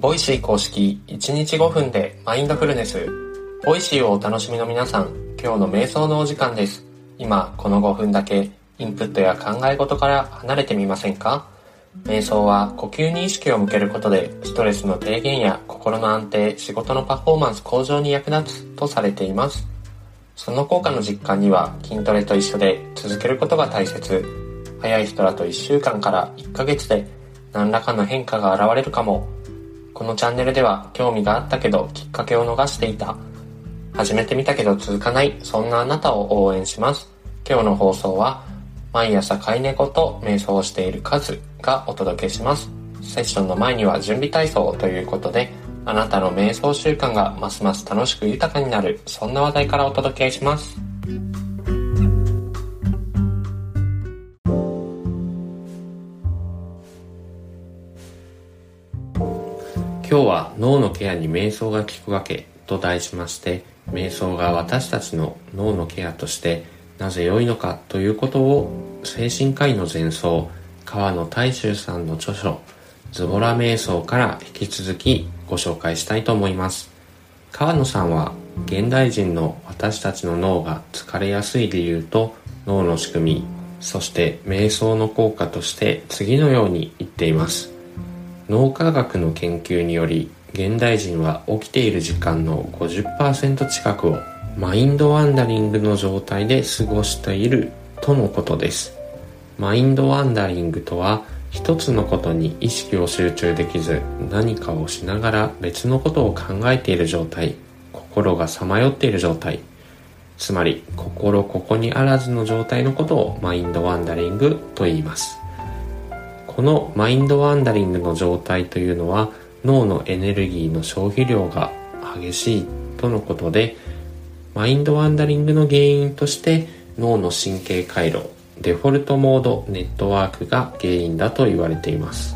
Voicy 公式1日5分でマインドフルネス。 Voicy をお楽しみの皆さん、今日の瞑想のお時間です。今、この5分だけインプットや考え事から離れてみませんか？瞑想は呼吸に意識を向けることでストレスの低減や心の安定、仕事のパフォーマンス向上に役立つとされています。その効果の実感には筋トレと一緒で続けることが大切。早い人だと1週間から1ヶ月で何らかの変化が現れるかも。このチャンネルでは興味があったけどきっかけを逃していた。始めてみたけど続かない、そんなあなたを応援します。今日の放送は毎朝飼い猫と瞑想をしているカズがお届けします。セッションの前には準備体操ということであなたの瞑想習慣がますます楽しく豊かになるそんな話題からお届けします今日は脳のケアに瞑想が効くわけと題しまして瞑想が私たちの脳のケアとしてなぜ良いのかということを精神科医の前奏川野大衆さんの著書ズボラ瞑想から引き続きご紹介したいと思います。川野さんは現代人の私たちの脳が疲れやすい理由と脳の仕組みそして瞑想の効果として次のように言っています。脳科学の研究により現代人は起きている時間の50%近くをマインドワンダリングの状態で過ごしているとのことです。マインドワンダリングとは一つのことに意識を集中できず何かをしながら別のことを考えている状態心がさまよっている状態。つまり心ここにあらずの状態のことをマインドワンダリングと言います。このマインドワンダリングの状態というのは脳のエネルギーの消費量が激しいとのことでマインドワンダリングの原因として脳の神経回路デフォルトモードネットワークが原因だと言われています。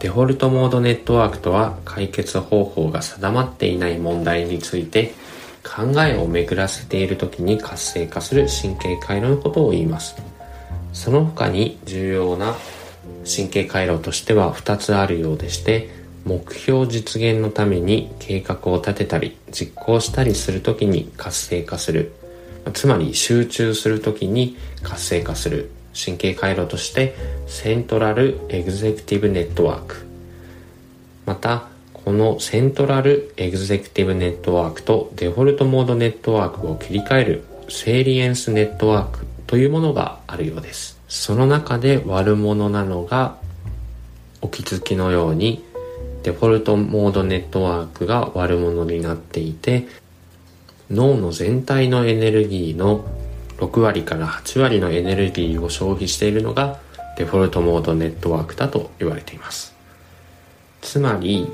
デフォルトモードネットワークとは解決方法が定まっていない問題について考えを巡らせている時に活性化する神経回路のことを言います。その他に重要な神経回路としては2つあるようでして目標実現のために計画を立てたり実行したりする時に活性化する。つまり集中する時に活性化する。神経回路としてセントラルエグゼクティブネットワーク。またこのセントラルエグゼクティブネットワークとデフォルトモードネットワークを切り替えるセーリエンスネットワークというものがあるようです。その中で悪者なのがお気づきのようにデフォルトモードネットワークが悪者になっていて脳の全体のエネルギーの6割から8割のエネルギーを消費しているのがデフォルトモードネットワークだと言われています。つまり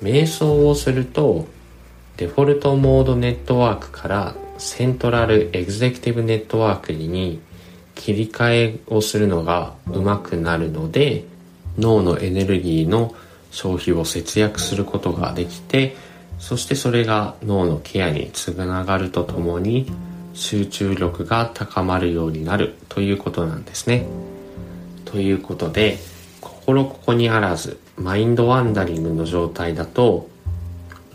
瞑想をするとデフォルトモードネットワークからセントラルエグゼクティブネットワークに切り替えをするのがうまくなるので脳のエネルギーの消費を節約することができてそしてそれが脳のケアにつながるとともに集中力が高まるようになるということなんですね。ということで心ここにあらずマインドワンダリングの状態だと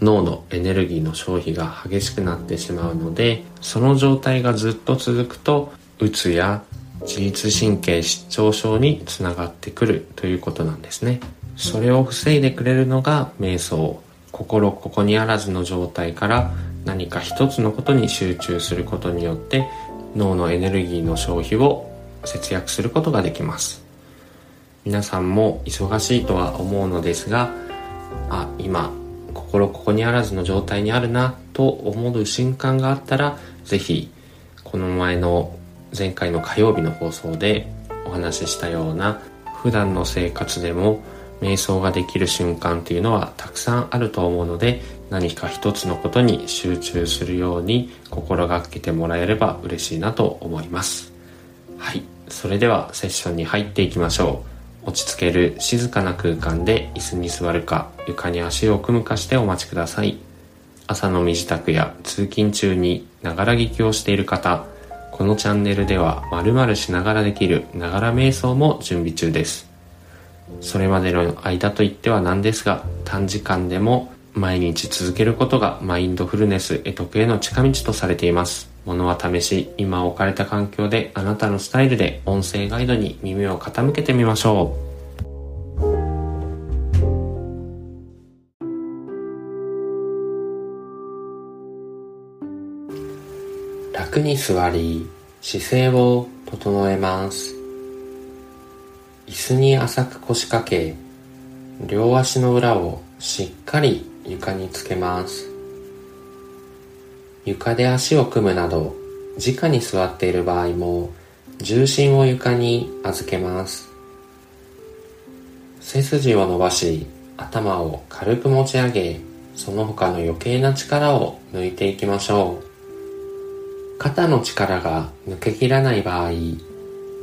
脳のエネルギーの消費が激しくなってしまうのでその状態がずっと続くとうつや自律神経失調症につながってくるということなんですね。それを防いでくれるのが瞑想心ここにあらずの状態から何か一つのことに集中することによって脳のエネルギーの消費を節約することができます皆さんも忙しいとは思うのですがあ今心ここにあらずの状態にあるなと思う瞬間があったら是非この前の前回の火曜日の放送でお話ししたような普段の生活でも瞑想ができる瞬間っていうのはたくさんあると思うので何か一つのことに集中するように心がけてもらえれば嬉しいなと思います。はい。それではセッションに入っていきましょう。落ち着ける静かな空間で椅子に座るか床に足を組むかしてお待ちください。朝の身支度や通勤中にながら聞きをしている方このチャンネルでは〇〇しながらできるながら瞑想も準備中ですそれまでの間といっては何ですが短時間でも毎日続けることがマインドフルネス得得への近道とされています。ものは試し、今置かれた環境であなたのスタイルで音声ガイドに耳を傾けてみましょう。楽に座り、姿勢を整えます。椅子に浅く腰掛け、両足の裏をしっかり床につけます。床で足を組むなど、直に座っている場合も、重心を床に預けます。背筋を伸ばし、頭を軽く持ち上げ、その他の余計な力を抜いていきましょう。肩の力が抜けきらない場合、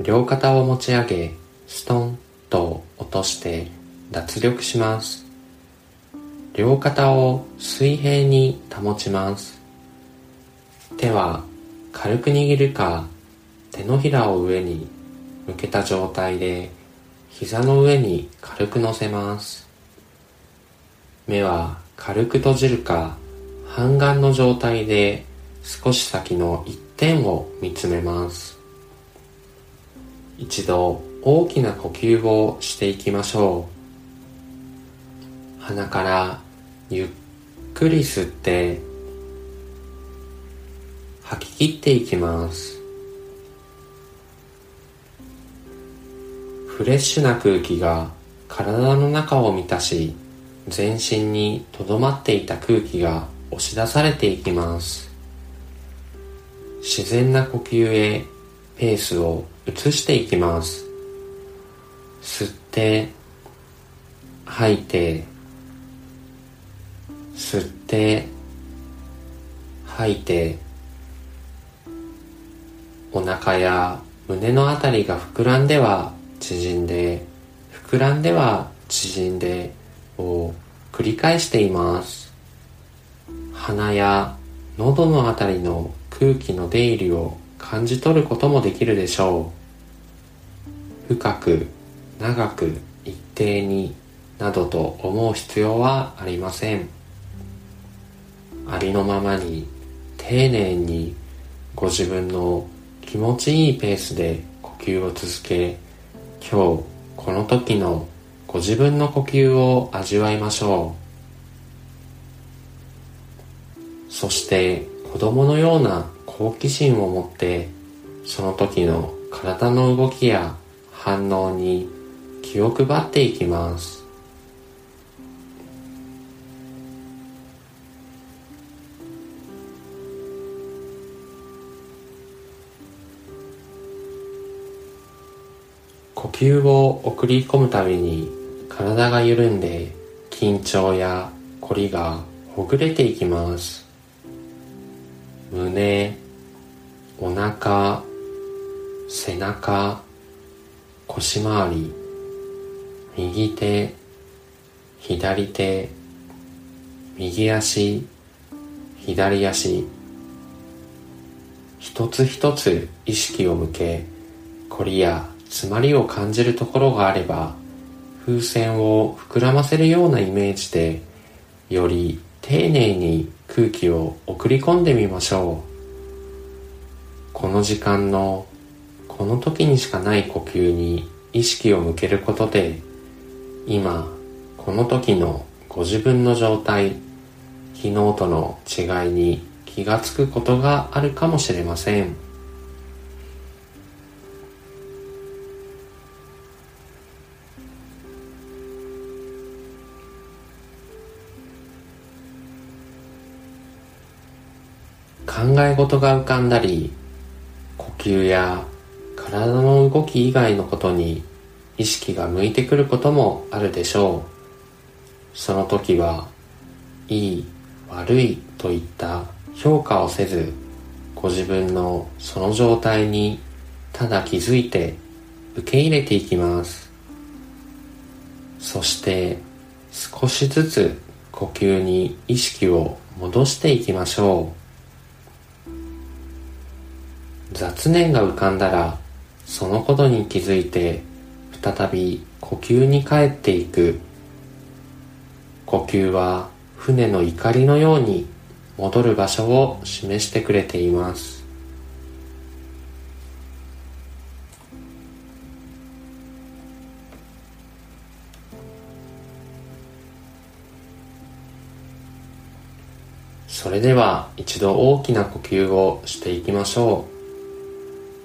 両肩を持ち上げ、ストンと落として脱力します。両肩を水平に保ちます。手は軽く握るか手のひらを上に向けた状態で膝の上に軽く乗せます。目は軽く閉じるか半眼の状態で少し先の一点を見つめます。一度大きな呼吸をしていきましょう。鼻からゆっくり吸って吐き切っていきますフレッシュな空気が体の中を満たし全身にとどまっていた空気が押し出されていきます自然な呼吸へペースを移していきます。吸って吐いて吸って吐いてお腹や胸のあたりが膨らんでは縮んで膨らんでは縮んでを繰り返しています。鼻や喉のあたりの空気の出入りを感じ取ることもできるでしょう。深く長く一定になどと思う必要はありません。ありのままに丁寧にご自分の気持ちいいペースで呼吸を続け今日この時のご自分の呼吸を味わいましょう。そして子供のような好奇心を持ってその時の体の動きや反応に気を配っていきます。呼吸を送り込むたびに体が緩んで緊張や凝りがほぐれていきます。胸お腹背中腰回り右手左手右足左足。一つ一つ意識を向け凝りや詰まりを感じるところがあれば風船を膨らませるようなイメージでより丁寧に空気を送り込んでみましょうこの時間のこの時にしかない呼吸に意識を向けることで今この時のご自分の状態昨日との違いに気がつくことがあるかもしれません。考え事が浮かんだり呼吸や体の動き以外のことに意識が向いてくることもあるでしょう。その時はいい悪いといった評価をせずご自分のその状態にただ気づいて受け入れていきます。そして少しずつ呼吸に意識を戻していきましょう。雑念が浮かんだらそのことに気づいて再び呼吸に帰っていく。呼吸は船の怒りのように戻る場所を示してくれています。それでは一度大きな呼吸をしていきましょう。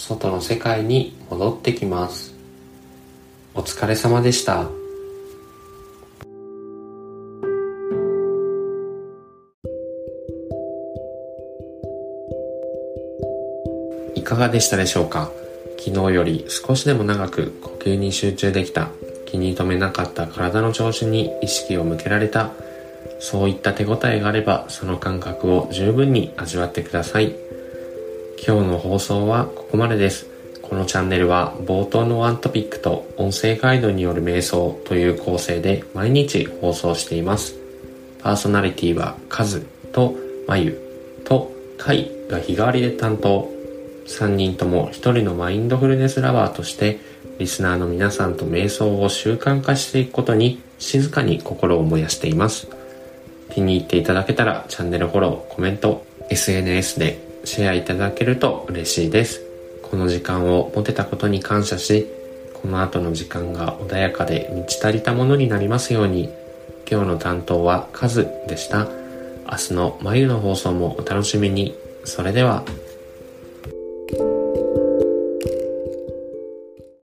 外の世界に戻ってきます。お疲れ様でした。いかがでしたでしょうか？昨日より少しでも長く呼吸に集中できた。気に留めなかった体の調子に意識を向けられた。そういった手応えがあればその感覚を十分に味わってください。今日の放送はここまでです。このチャンネルは冒頭のワントピックと音声ガイドによる瞑想という構成で毎日放送しています。パーソナリティはカズとマユとタイが日替わりで担当。3人とも1人のマインドフルネスラバーとしてリスナーの皆さんと瞑想を習慣化していくことに静かに心を燃やしています。気に入っていただけたらチャンネルフォロー、コメント、SNS でシェアいただけると嬉しいです。この時間を持てたことに感謝し、この後の時間が穏やかで満ち足りたものになりますように、今日の担当はカズでした。明日の眉の放送もお楽しみに。それでは。